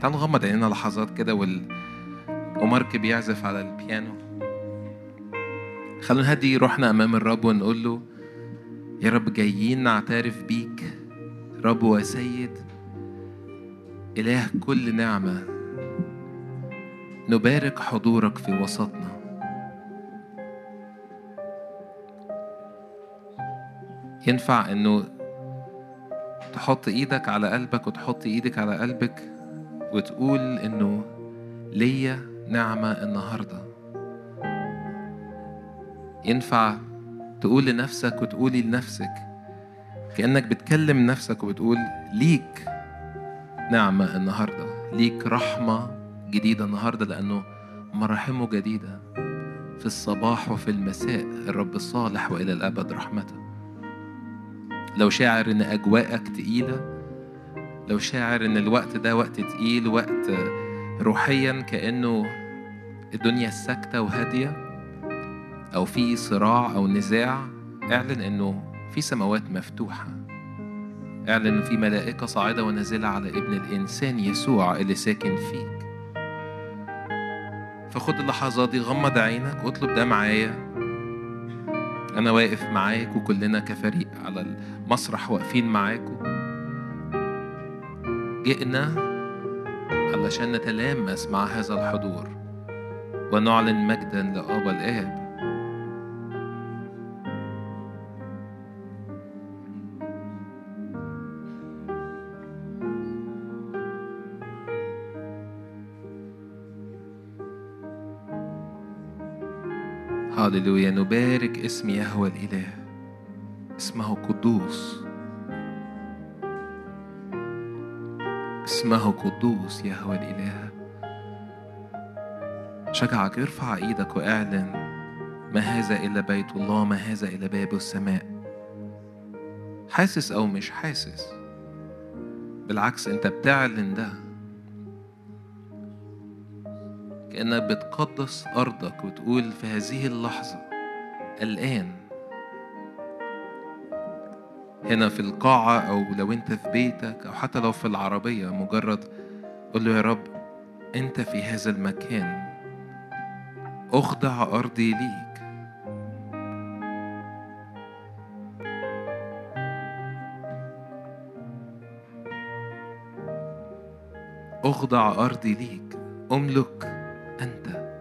تعالوا نغمض عينينا لحظات كده وال ومارك بيعزف على البيانو. خلونا نهدي روحنا أمام الرب ونقول له يا رب جايين نعترف بيك رب وسيد إله كل نعمة نبارك حضورك في وسطنا. ينفع إنه تحط إيدك على قلبك وتحط إيدك على قلبك وتقول إنه ليا نعمة النهاردة. ينفع تقول لنفسك وتقولي لنفسك كأنك بتكلم نفسك وبتقول ليك نعمة النهاردة ليك رحمة جديدة النهاردة لأنه مراحمه جديدة في الصباح وفي المساء الرب الصالح وإلى الأبد رحمته. لو شاعر إن أجواءك تقيلة لو شاعر إن الوقت ده وقت تقيل وقت روحيا كأنه الدنيا ساكتة وهادية أو في صراع أو نزاع اعلن إنه في سماوات مفتوحة. اعلن إنه في ملائكة صاعدة ونازلة على ابن الإنسان يسوع اللي ساكن فيك. فخد اللحظات دي غمض عينك واطلب ده معايا. أنا واقف معاك وكلنا كفريق على المسرح واقفين معاكم جئنا علشان نتلامس مع هذا الحضور ونعلن مجدا لآبا الآب. هاللويا نبارك اسم يهوى الإله اسمه قدوس. اسمه قدوس يهوى الإله. شجعك ارفع إيدك وأعلن ما هذا إلا بيت الله ما هذا إلا باب السماء. حاسس أو مش حاسس؟ بالعكس أنت بتعلن ده. كأنك بتقدس أرضك وتقول في هذه اللحظة الآن. هنا في القاعة أو لو أنت في بيتك أو حتى لو في العربية مجرد قول له يا رب أنت في هذا المكان. أخضع أرضي ليك. أخضع أرضي ليك. أملك أنت.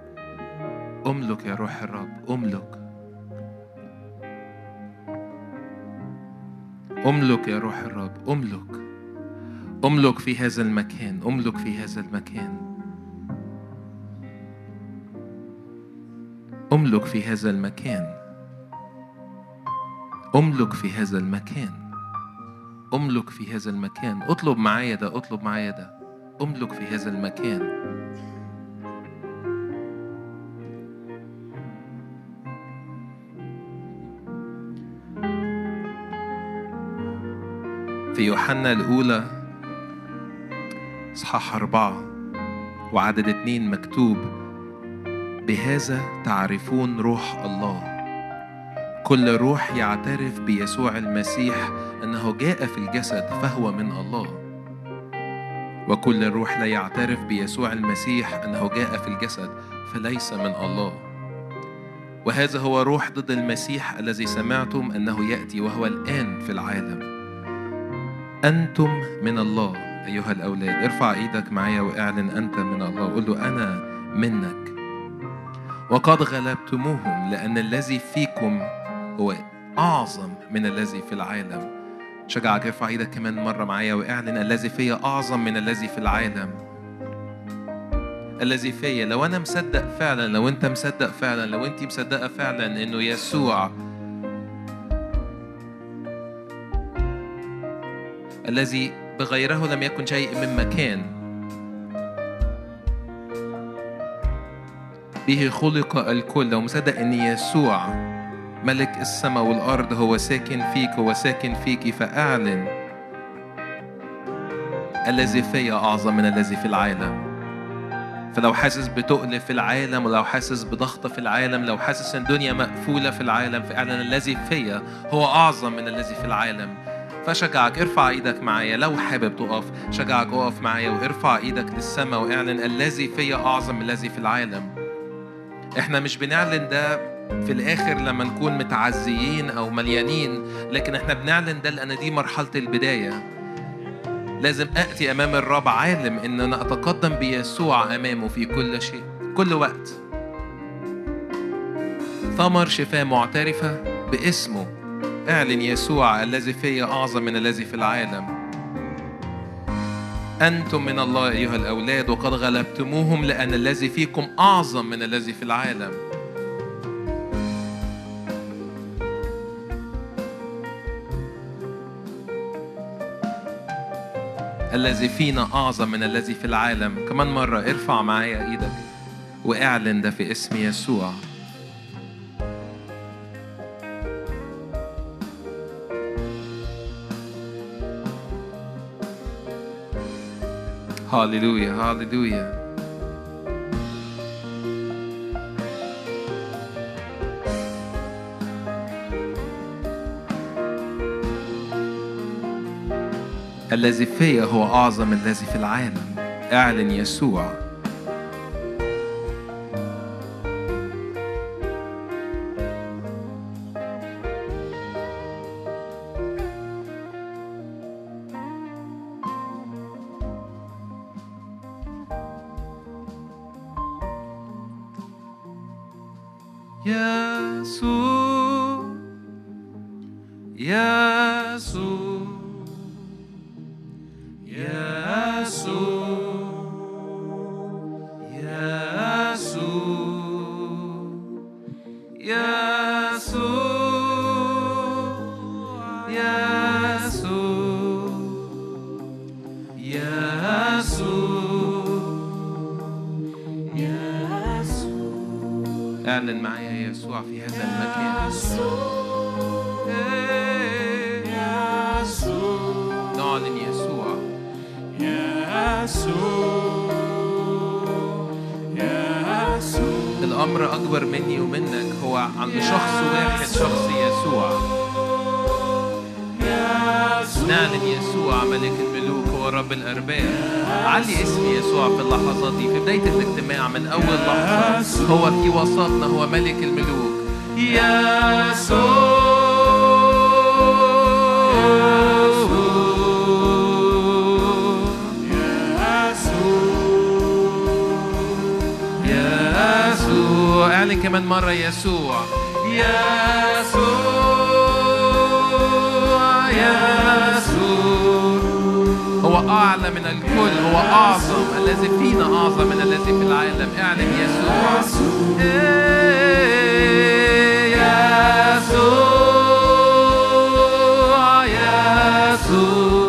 أملك يا روح الرب. أملك. أملك يا روح الرب أملك. أملك في هذا المكان أملك في هذا المكان. أملك في هذا المكان. أملك في هذا المكان. أملك في هذا المكان. اطلب معايا ده اطلب معايا ده. أملك في هذا المكان. في يوحنا الأولى إصحاح أربعة وعدد اتنين مكتوب بهذا تعرفون روح الله. كل روح يعترف بيسوع المسيح أنه جاء في الجسد فهو من الله. وكل روح لا يعترف بيسوع المسيح أنه جاء في الجسد فليس من الله. وهذا هو روح ضد المسيح الذي سمعتم أنه يأتي وهو الآن في العالم. أنتم من الله أيها الأولاد. ارفع إيدك معايا وأعلن أنت من الله. قل له أنا منك. وقد غلبتموهم لأن الذي فيكم هو أعظم من الذي في العالم. شجعك ارفع إيدك كمان مرة معايا وأعلن. الذي فيا أعظم من الذي في العالم. الذي فيا لو أنا مصدق فعلا لو أنت مصدق فعلا لو أنت مصدقة فعلا إنه يسوع الذي بغيره لم يكن شيء من مكان. به خلق الكل لو مصدق إن يسوع ملك السماء والأرض هو ساكن فيك هو ساكن فيكي فأعلن الذي فيا أعظم من الذي في العالم. فلو حاسس بتقل في العالم ولو حاسس بضغط في العالم لو حاسس إن الدنيا مقفولة في العالم فأعلن الذي فيا هو أعظم من الذي في العالم. فشجعك ارفع إيدك معايا لو حابب تقف. شجعك اقف معايا وارفع إيدك للسماء واعلن الذي في اعظم الذي في العالم. إحنا مش بنعلن ده في الآخر لما نكون متعزيين أو مليانين لكن إحنا بنعلن ده لأن دي مرحلة البداية. لازم اتي امام الرب عالم ان أنا اتقدم بيسوع امامه في كل شيء كل وقت. ثمر شفاء معترفة باسمه. اعلن يسوع الذي في أعظم من الذي في العالم. أنتم من الله أيها الأولاد وقد غلبتموهم لأن الذي فيكم أعظم من الذي في العالم. الذي فينا أعظم من الذي في العالم. كمان مرة ارفع معايا إيدك وأعلن ده في اسم يسوع. هاليلويا هاليلويا الذي في هو أعظم الذي في العالم اعلن يسوع. الأمر أكبر مني ومنك هو عند شخص واحد شخص يسوع. نعلن يسوع ملك الملوك هو رب الأرباب. علي اسم يسوع في اللحظات دي في بداية الاجتماع من أول لحظة. هو في وسطنا هو ملك الملوك. يسوع. اعلن كمان مرة يسوع. يسوع يسوع. هو أعلى من الكل هو أعظم الذي فينا أعظم من الذي في العالم. اعلن إيه، يسوع يسوع يسوع.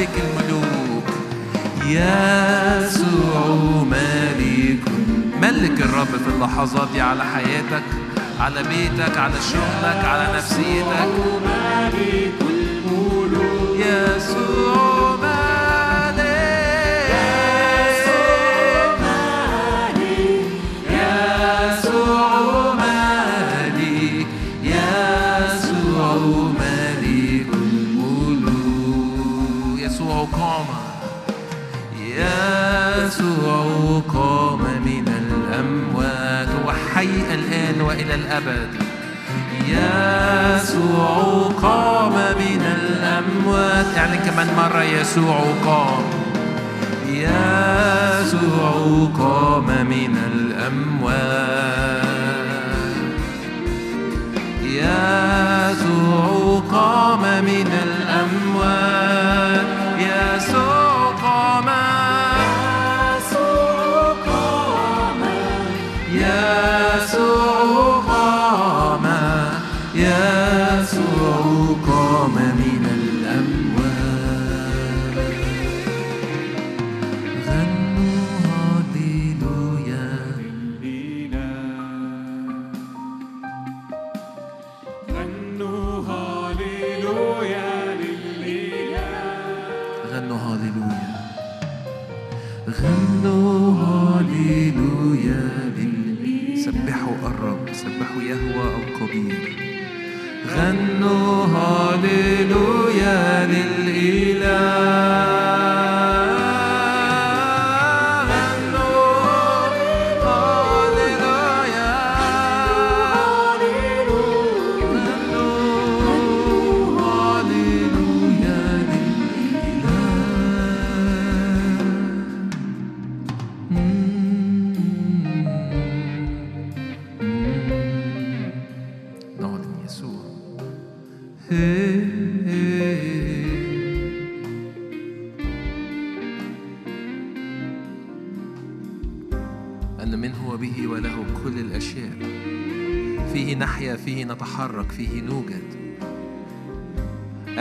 ملك الملوك. يسوع ملك ملك الرب في اللحظات دي على حياتك على بيتك على شغلك على نفسيتك. يسوع ملك الملوك يسوع الأبد يسوع قام من الأموات. يعني كمان مرة يسوع قام. يسوع قام من الأموات. يسوع قام من الأموات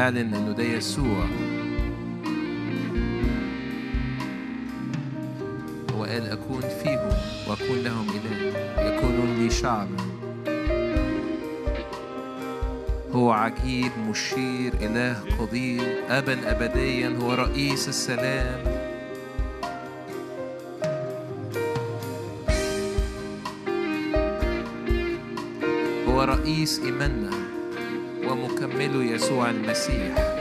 اعلن إنه ده يسوع. هو قال أكون فيهم وأكون لهم اله يكونون لي شعبا هو عجيب مشير إله قدير ابا ابديا هو رئيس السلام. رئيس إيماننا. ومكمله يسوع المسيح.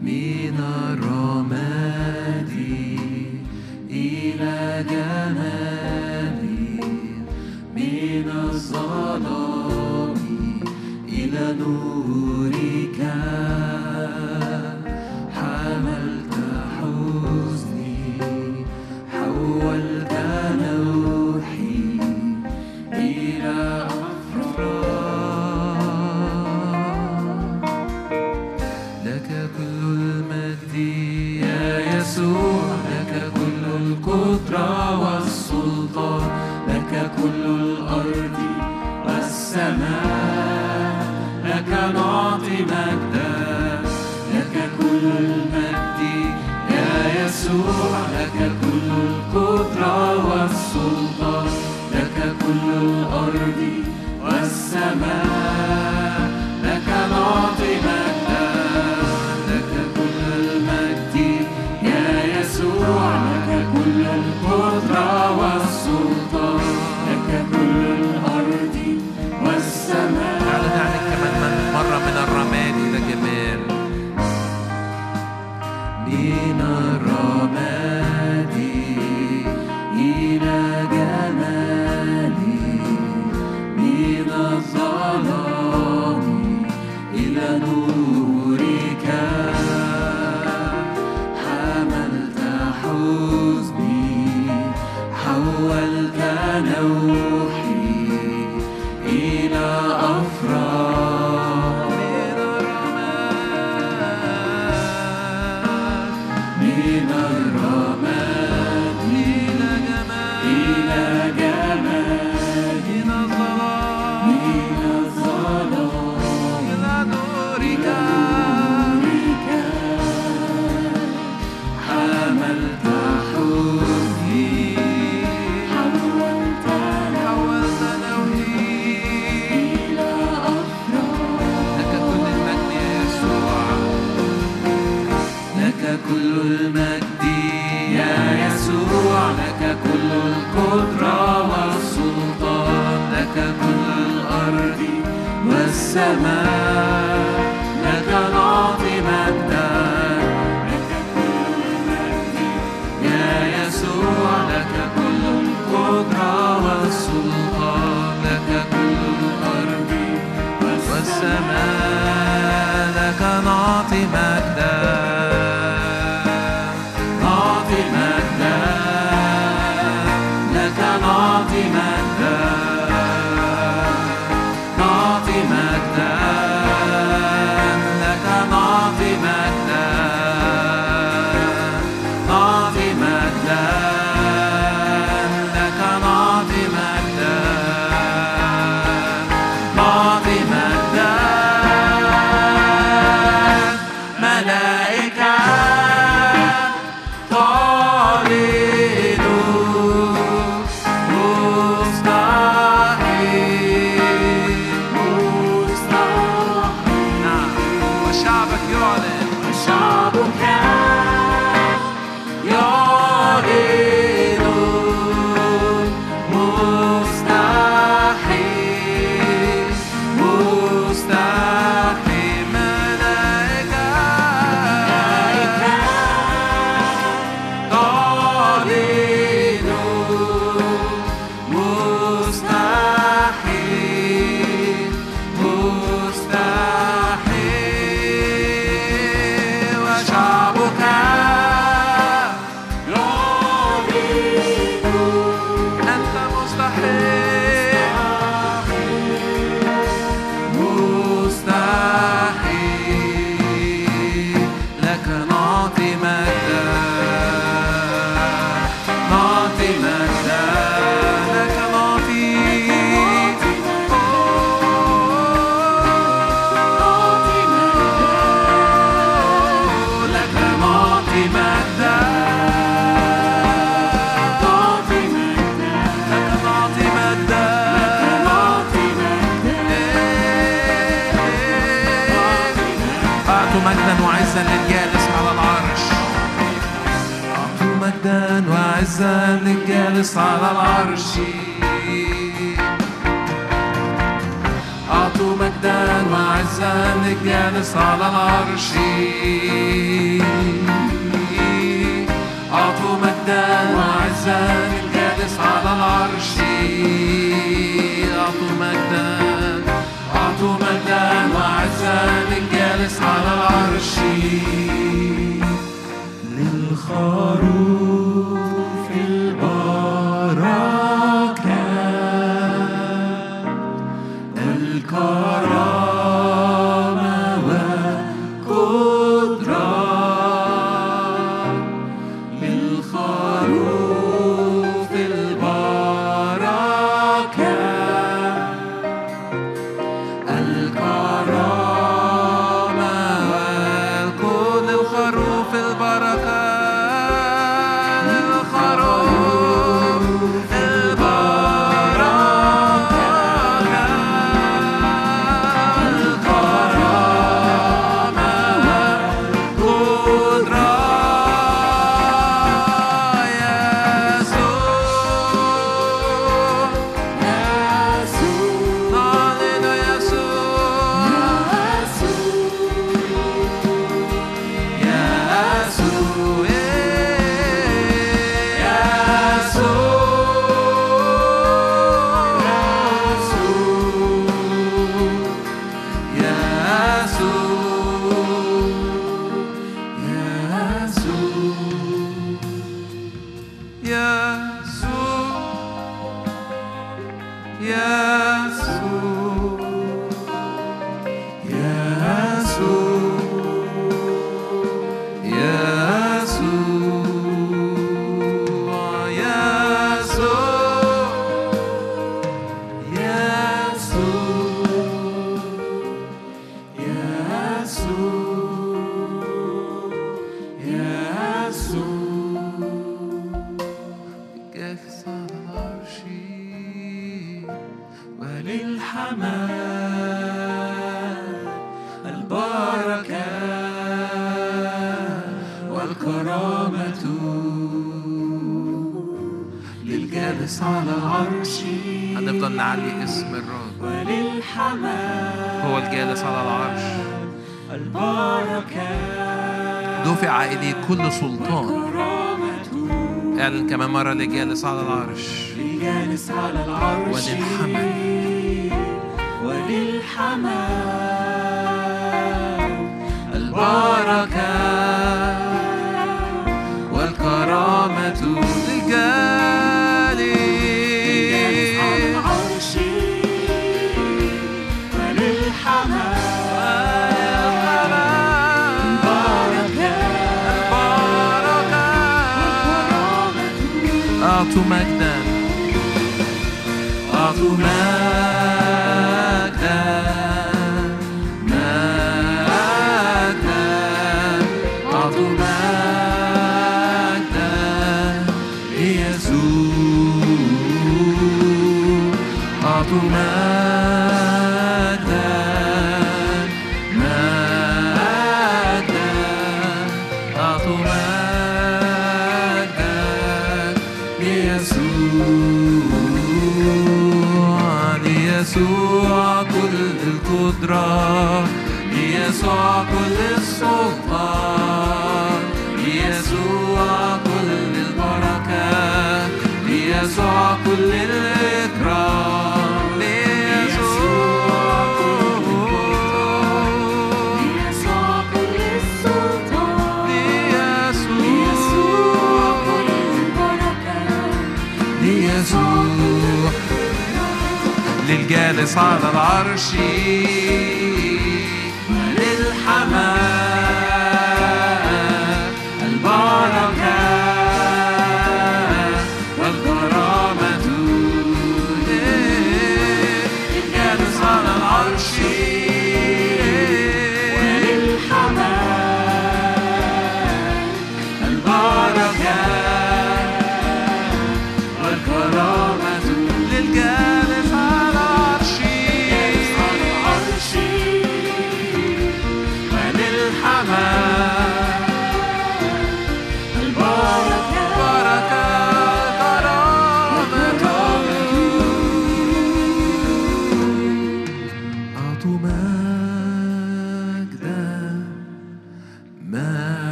Mina divina كل المجد يا يسوع لك كل القدرة والسلطان لك كل الأرض والسماء. الجالس على العرش أعطوا مجدا وعزا للجالس على العرش أعطوا مجدا وعزا للجالس على العرش أعطوا مجدا أعطوا مجدا وعزا للجالس على العرش للخروج للحمام. البركة والكرامة للجالس على العرش. هنفضل نعلي اسم الرب. وللحمام. هو الجالس على العرش. البركة دفع إليه كل سلطان. اعلن كمان مرة للجالس على العرش. للجالس على العرش. وللحمل. وللحمام. البركة. مجدا أعطوا مجدا السلطان ليسوع كل البركة ليسوع كل الإكرام للجالس على العرش.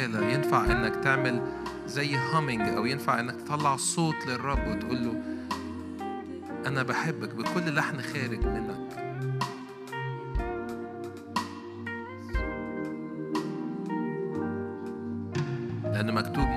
شغالة ينفع إنك تعمل زي هامينج أو ينفع إنك تطلع صوت للرب وتقول له أنا بحبك بكل لحن خارج منك. لأن مكتوب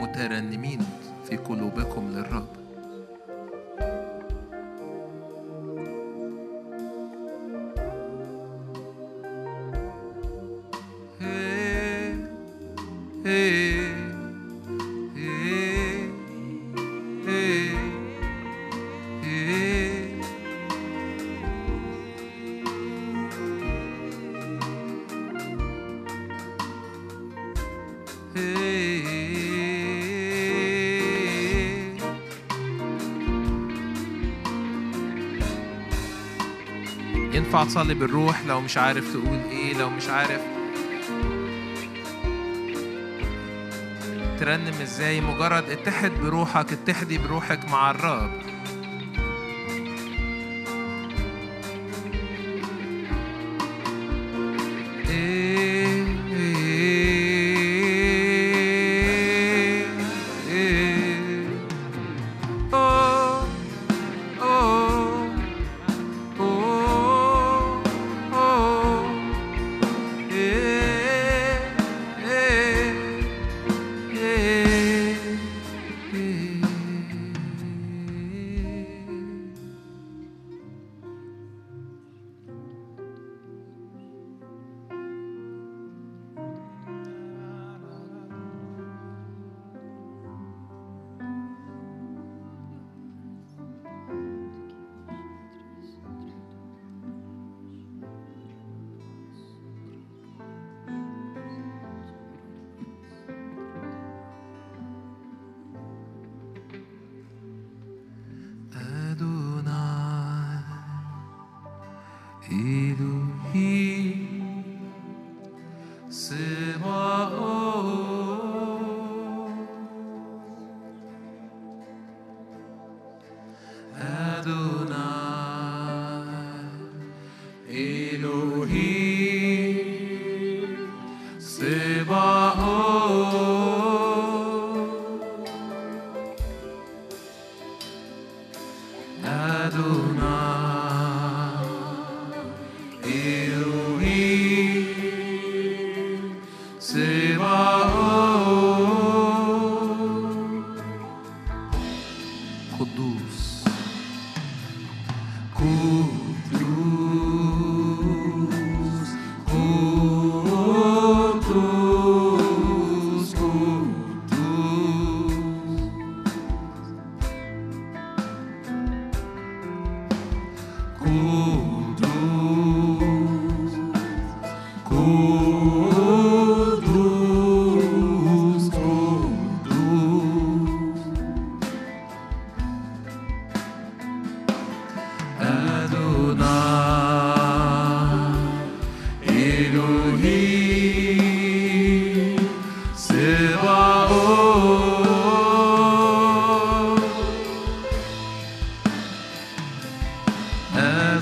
تصلي بالروح لو مش عارف تقول إيه لو مش عارف ترنم إزاي. مجرد اتحد بروحك اتحدي بروحك مع الرب.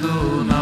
do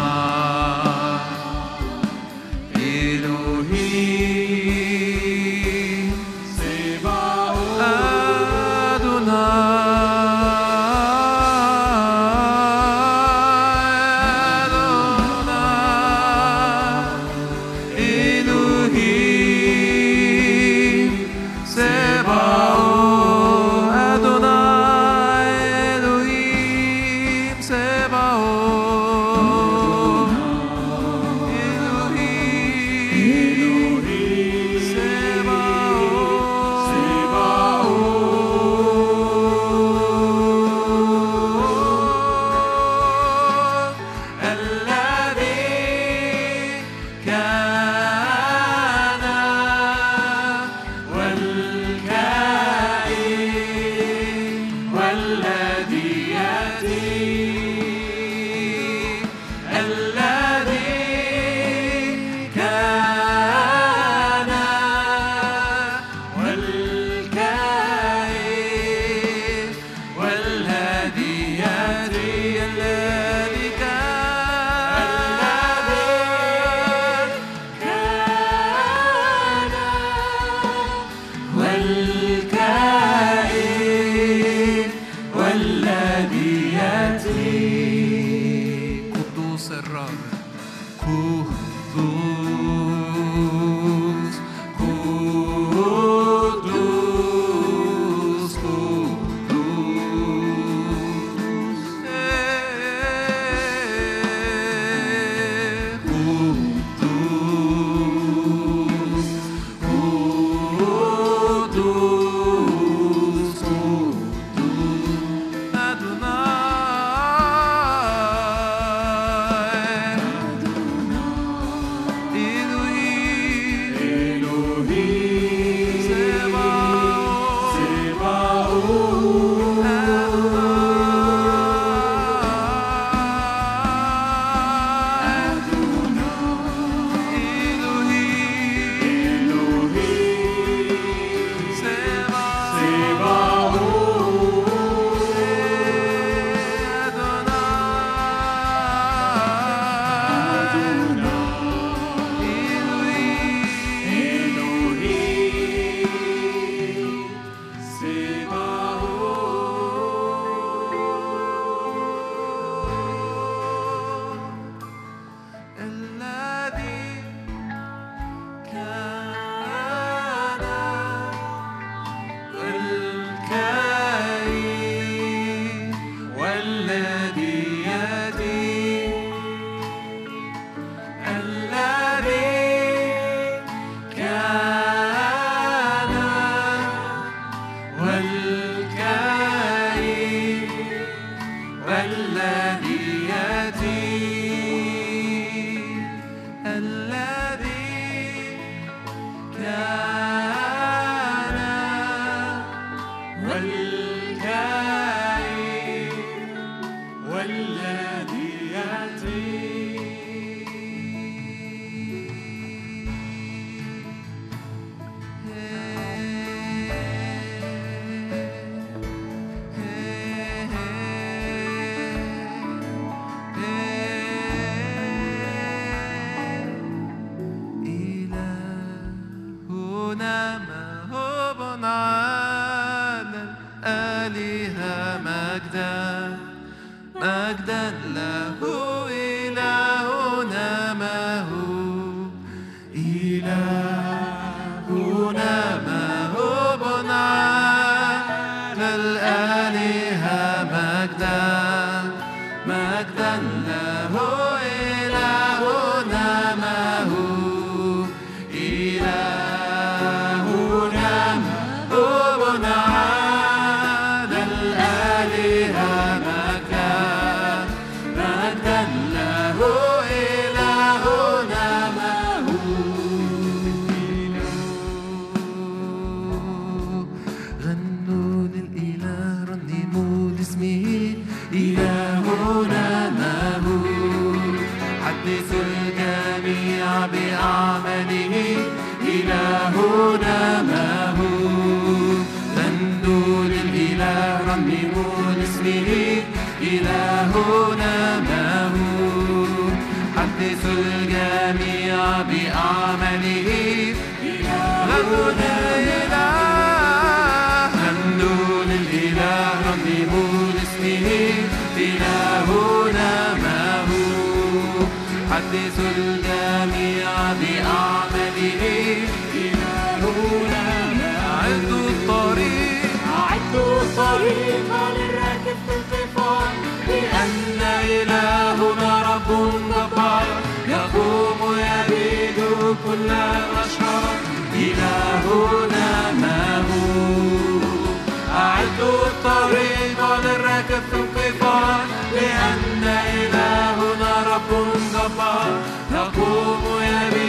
يكون جبار نقوم يا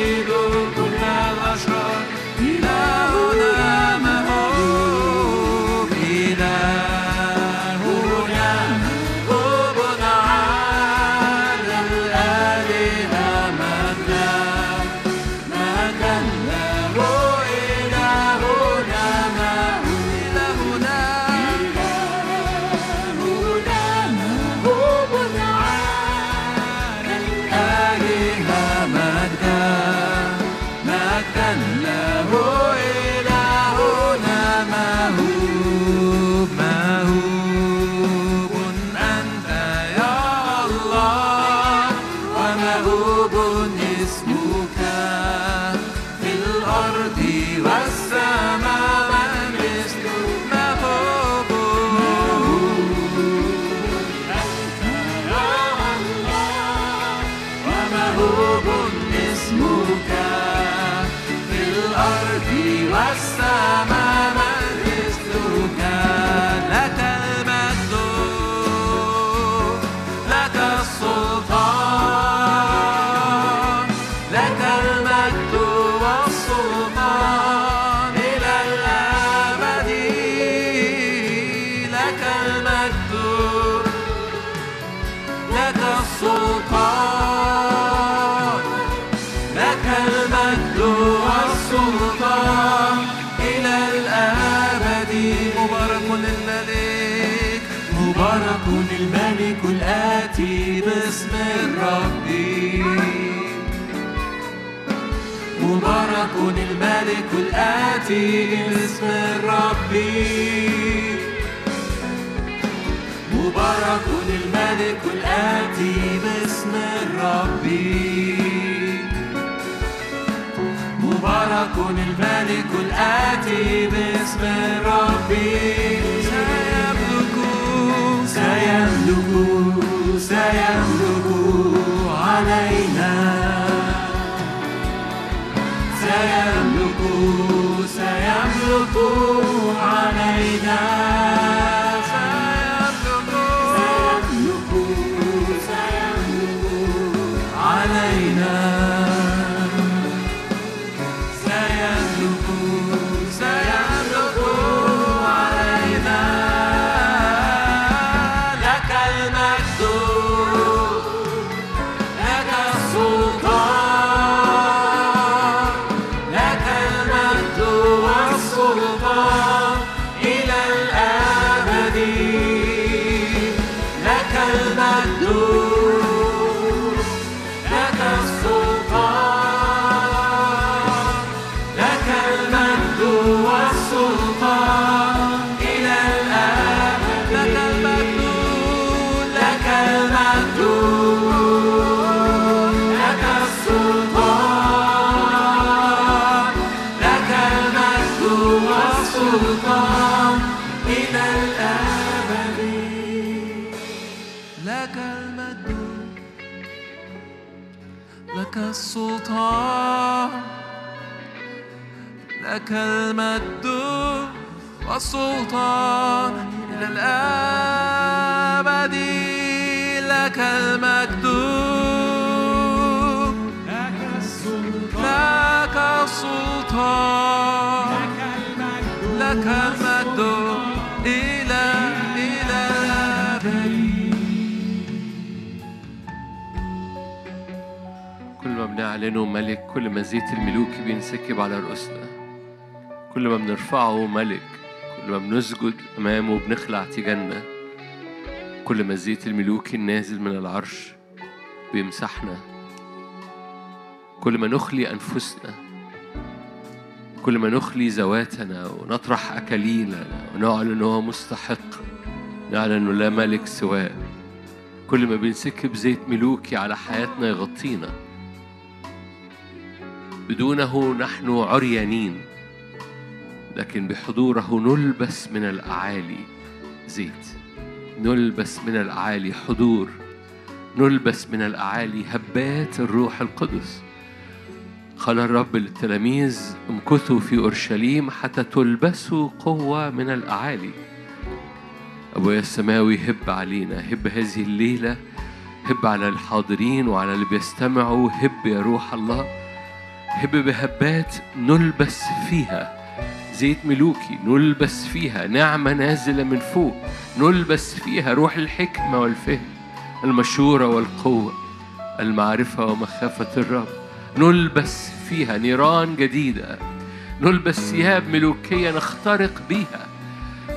مبارك الملك الآتي باسم الرب مبارك الملك الآتي باسم الرب مبارك الملك الآتي باسم الرب سيملك سيملك سيملك علي سيملك سيملك علينا السلطان. لك المجد والسلطان إلى الأبد. لك المجد. لك السلطان. لك السلطان. لك المجد. بنعلنه ملك كل ما زيت الملوكي بينسكب على رؤوسنا كل ما بنرفعه ملك كل ما بنسجد أمامه بنخلع تيجاننا كل ما الزيت الملوكي النازل من العرش بيمسحنا. كل ما نخلي أنفسنا. كل ما نخلي ذواتنا ونطرح أكاليلنا ونعلن هو مستحق. نعلن أنه لا ملك سواه. كل ما بنسكب زيت ملوكي على حياتنا يغطينا. بدونه نحن عريانين لكن بحضوره نلبس من الأعالي زيت نلبس من الأعالي حضور نلبس من الأعالي هبات الروح القدس. قال الرب للتلاميذ امكثوا في أورشليم حتى تلبسوا قوة من الأعالي. أبويا السماوي هب علينا هب هذه الليلة هب على الحاضرين وعلى اللي بيستمعوا هب يا روح الله. هب بهبات نلبس فيها. زيت ملوكي نلبس فيها. نعمة نازلة من فوق نلبس فيها. روح الحكمة والفهم المشورة والقوة المعرفة ومخافة الرب. نلبس فيها نيران جديدة. نلبس ثياب ملوكية نخترق بيها.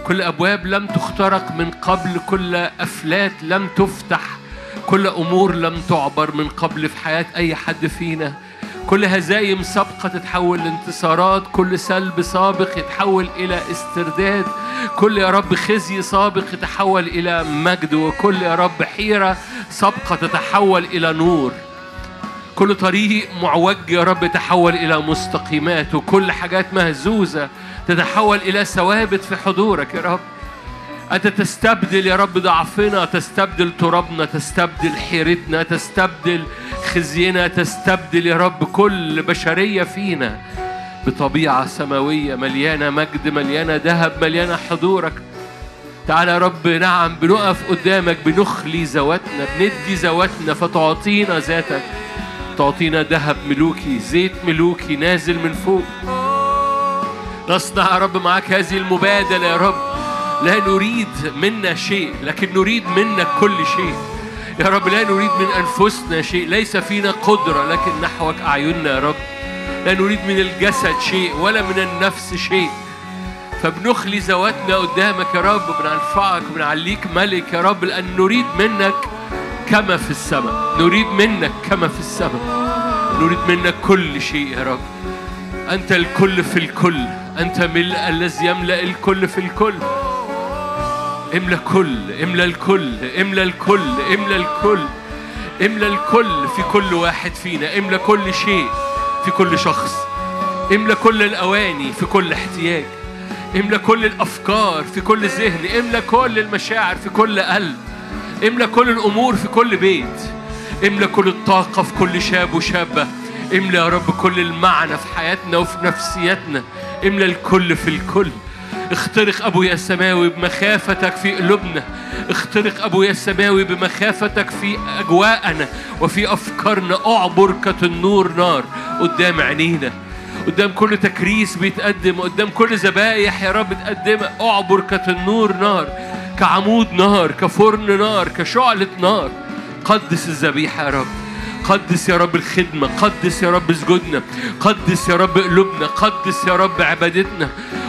كل أبواب لم تخترق من قبل. كل أفلات لم تفتح. كل أمور لم تعبر من قبل. في حياة أي حد فينا كل هزايم سابقة تتحول لانتصارات كل سلب سابق يتحول إلى استرداد كل يا رب خزي سابق يتحول إلى مجد وكل يا رب حيرة سابقة تتحول إلى نور. كل طريق معوج يا رب تحول إلى مستقيمات وكل حاجات مهزوزة تتحول إلى ثوابت في حضورك يا رب. أنت تستبدل يا رب ضعفنا تستبدل ترابنا تستبدل حيرتنا تستبدل خزينا تستبدل يا رب كل بشرية فينا بطبيعة سماوية مليانة مجد مليانة ذهب مليانة حضورك. تعالى يا رب نعم بنقف قدامك بنخلي ذواتنا بندي ذواتنا فتعطينا ذاتك. تعطينا ذهب ملوكي زيت ملوكي نازل من فوق. نصنع يا رب معاك هذه المبادلة يا رب. لا نريد منا شيء لكن نريد منك كل شيء. يا رب لا نريد من أنفسنا شيء. ليس فينا قدرة لكن نحوك أعيننا يا رب. لا نريد من الجسد شيء ولا من النفس شيء. فبنخلي ذواتنا قدامك يا رب بنرفعك وبنعليك ملك يا رب لأن نريد منك كما في السماء. نريد منك كما في السماء. نريد منك كل شيء يا رب. أنت الكل في الكل. أنت ملء الذي يملأ الكل في الكل. املى كل املى الكل املى الكل املى الكل املى الكل. في كل واحد فينا املى كل شيء في كل شخص. املى كل الأواني في كل احتياج. املى كل الأفكار في كل ذهن. املى كل المشاعر في كل قلب. املى كل الأمور في كل بيت. املى كل الطاقة في كل شاب وشابة. املى يا رب كل المعنى في حياتنا وفي نفسيتنا املى الكل في الكل. اخترق ابويا السماوي بمخافتك في قلوبنا. اخترق ابويا السماوي بمخافتك في أجواءنا وفي أفكارنا. أعبر كالنور نار قدام عينينا. قدام كل تكريس بيتقدم قدام كل ذبايح يا رب تقدمها. أعبر كالنور نار كعمود نار كفرن نار كشعلة نار. قدس الذبيحة يا رب. قدس يا رب الخدمة قدس يا رب سجودنا قدس يا رب قلوبنا قدس يا رب عبادتنا.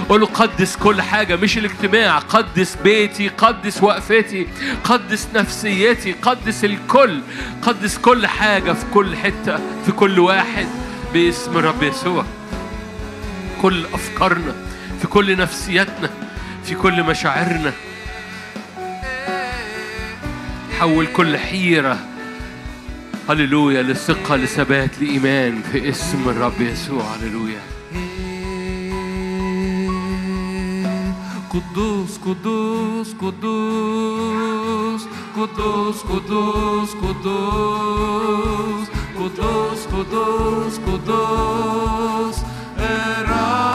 قول له قدس كل حاجة مش الاجتماع قدس بيتي قدس وقفتي قدس نفسيتي قدس الكل قدس كل حاجة في كل حتة في كل واحد باسم رب يسوع. كل أفكارنا في كل نفسيتنا في كل مشاعرنا. حول كل حيرة. هللويا لثقة لثبات لإيمان في اسم الرب يسوع. هللويا. قدوس قدوس قدوس قدوس قدوس قدوس قدوس قدوس قدوس. الرب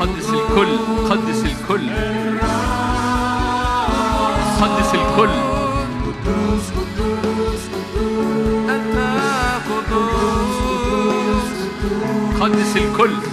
قدس الكل قدس الكل. قدس الكل. قدوس قدوس. قدس الكل.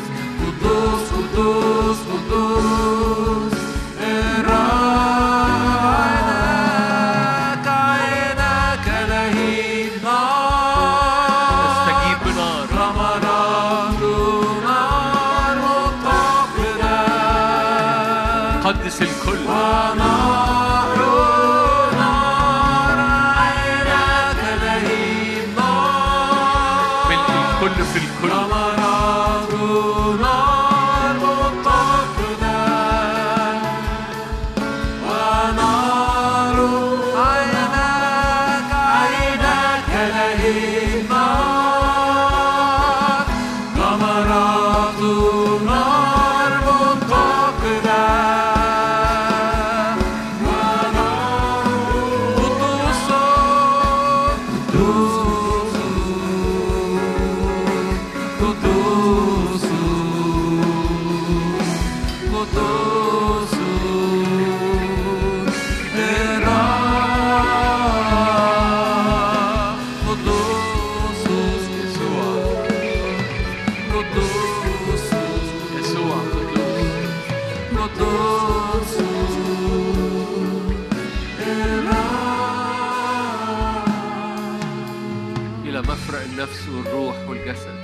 النفس والروح والجسد.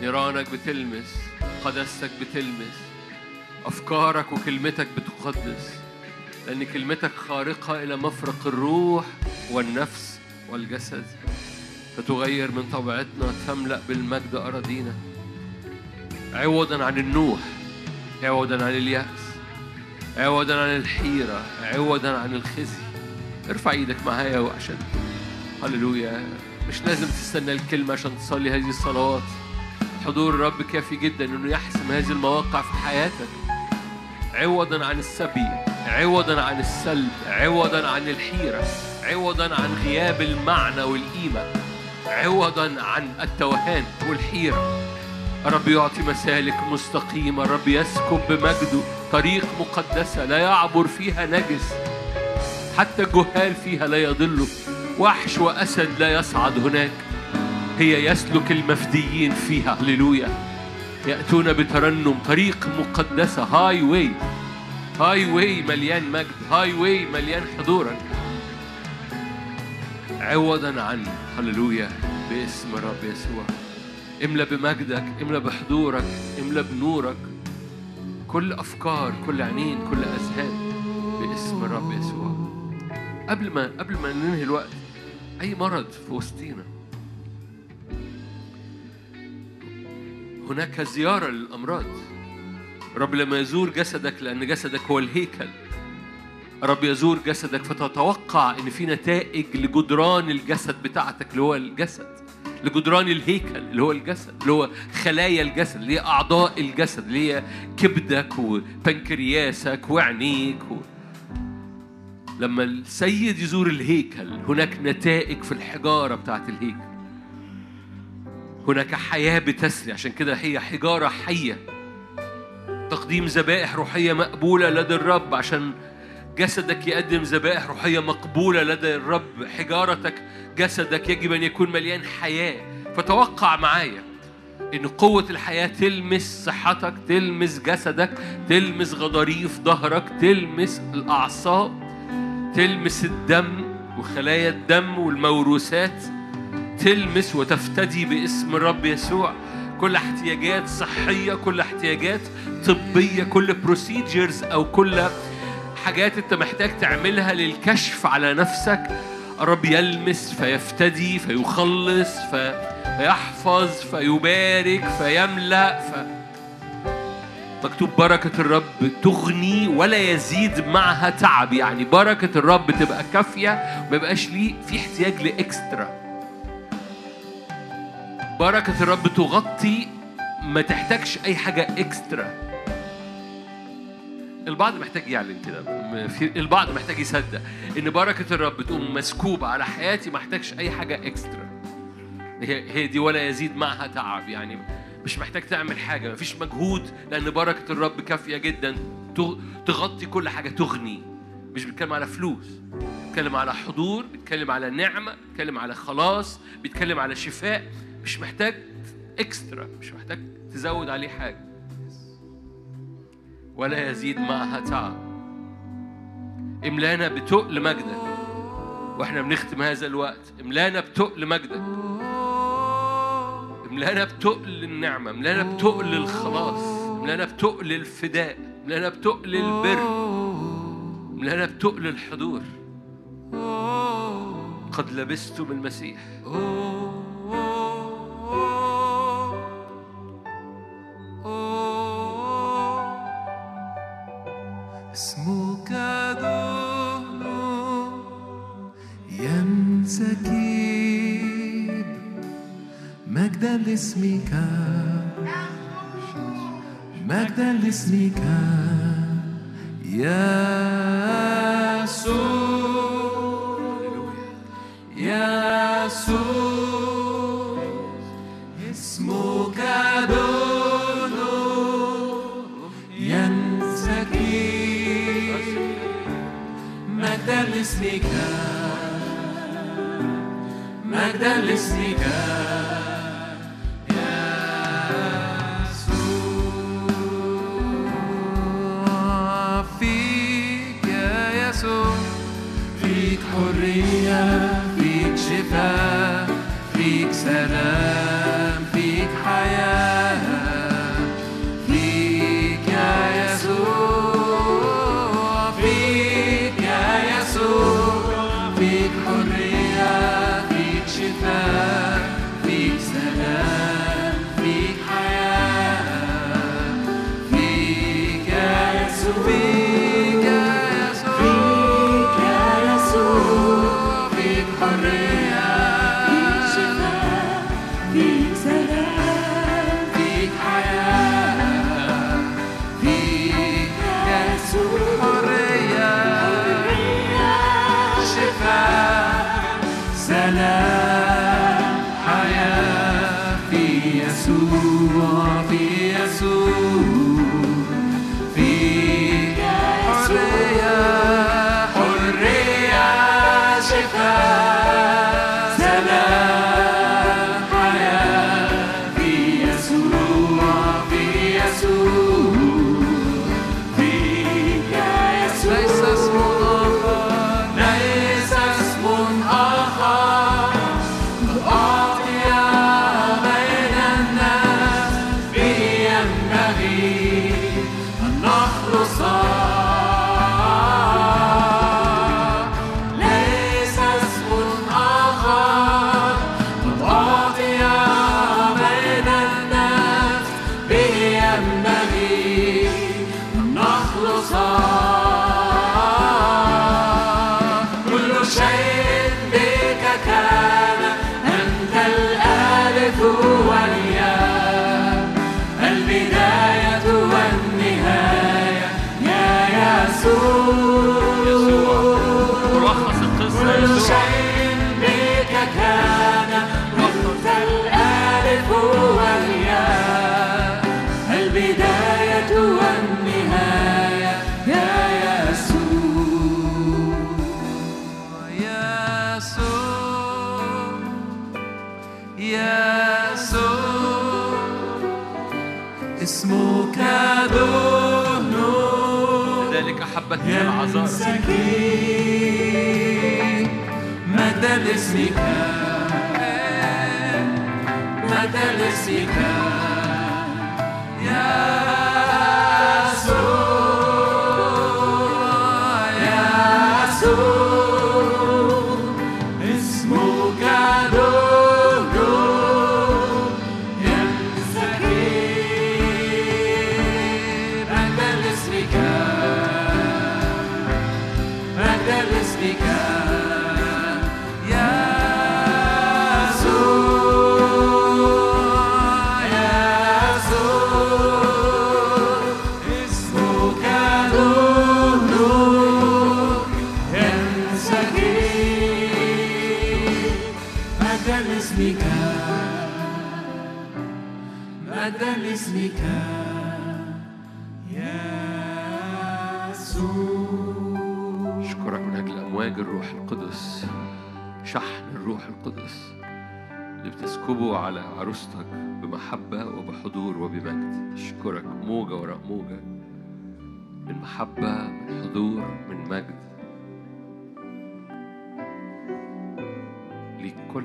نيرانك بتلمس قداستك بتلمس. أفكارك وكلمتك بتقدس. لأن كلمتك خارقة إلى مفرق الروح والنفس والجسد. فتغير من طبيعتنا تملأ بالمجد أراضينا. عوضا عن النوح عوضا عن اليأس. عوضا عن الحيرة عوضا عن الخزي. ارفع إيدك معايا عشان هللويا. مش لازم تستنى الكلمة عشان تصلي هذه الصلوات. حضور الرب كافي جدا إنه يحسم هذه المواقع في حياتك. عوضا عن السبي عوضا عن السلب عوضا عن الحيرة عوضا عن غياب المعنى والقيمة عوضا عن التوهان والحيرة. الرب يعطي مسالك مستقيمة. الرب يسكب بمجده طريق مقدسة. لا يعبر فيها نجس حتى الجهال فيها لا يضلوا وحش وأسد لا يصعد هناك. هي يسلك المفديين فيها. هللويا. يأتون بترنم طريق مقدسة. highway highway مليان مجد. highway مليان حضورك. عوضا عن هللويا. باسم الرب يسوع. املى بمجدك املى بحضورك املى بنورك. كل أفكار كل عينين كل أذهان باسم الرب يسوع. قبل ما قبل ما ننهي الوقت أي مرض في وسطينا؟ هناك زيارة للأمراض. رب لما يزور جسدك لأن جسدك هو الهيكل. رب يزور جسدك فتتوقع إن في نتائج لجدران الجسد بتاعتك اللي هو الجسد. لجدران الهيكل اللي هو الجسد اللي هو خلايا الجسد اللي هي أعضاء الجسد اللي هي كبدك وبنكرياسك وعينيك و... لما السيد يزور الهيكل هناك نتائج في الحجارة بتاعت الهيكل. هناك حياة بتسري عشان كده هي حجارة حية. تقديم ذبائح روحية مقبولة لدى الرب عشان جسدك يقدم ذبائح روحية مقبولة لدى الرب. حجارتك جسدك يجب أن يكون مليان حياة. فتوقع معايا إن قوة الحياة تلمس صحتك تلمس جسدك تلمس غضاريف ظهرك تلمس الأعصاب تلمس الدم وخلايا الدم والموروثات تلمس وتفتدي باسم الرب يسوع. كل احتياجات صحية كل احتياجات طبية كل بروسيجرز أو كل حاجات انت محتاج تعملها للكشف على نفسك. الرب يلمس فيفتدي فيخلص فيحفظ فيبارك فيملأ ف... مكتوب بركة الرب تغني ولا يزيد معها تعب. يعني بركة الرب تبقى كافية ما يبقاش ليه في احتياج لإكسترا. بركة الرب تغطي ما تحتاجش أي حاجة إكسترا. البعض محتاج يعلن كده. البعض محتاج يصدق إن بركة الرب تقوم مسكوبة على حياتي ما احتاجش أي حاجة اكسترا هي دي ولا يزيد معها تعب يعني. مش محتاج تعمل حاجة مفيش مجهود لأن بركة الرب كافية جدا. تغ- تغطي كل حاجة تغني. مش بيتكلم على فلوس بيتكلم على حضور بيتكلم على نعمة بيتكلم على خلاص بيتكلم على شفاء. مش محتاج اكسترا مش محتاج تزود عليه حاجة. ولا يزيد معها تعب املانا بتقل مجدك وإحنا بنختم هذا الوقت. املانا بتقل مجدك املانا بتقل النعمة املانا بتقل الخلاص املانا بتقل الفداء املانا بتقل البر املانا بتقل الحضور. قد لبستم المسيح مجدا لاسمك مجدا لاسمك يا لذلك أحبتني العذارى. مجدا لاسمك مجدا لاسمك على عروستك بمحبة وبحضور وبمجد أشكرك موجة وراء موجة. من محبة من حضور من مجد. ليك كل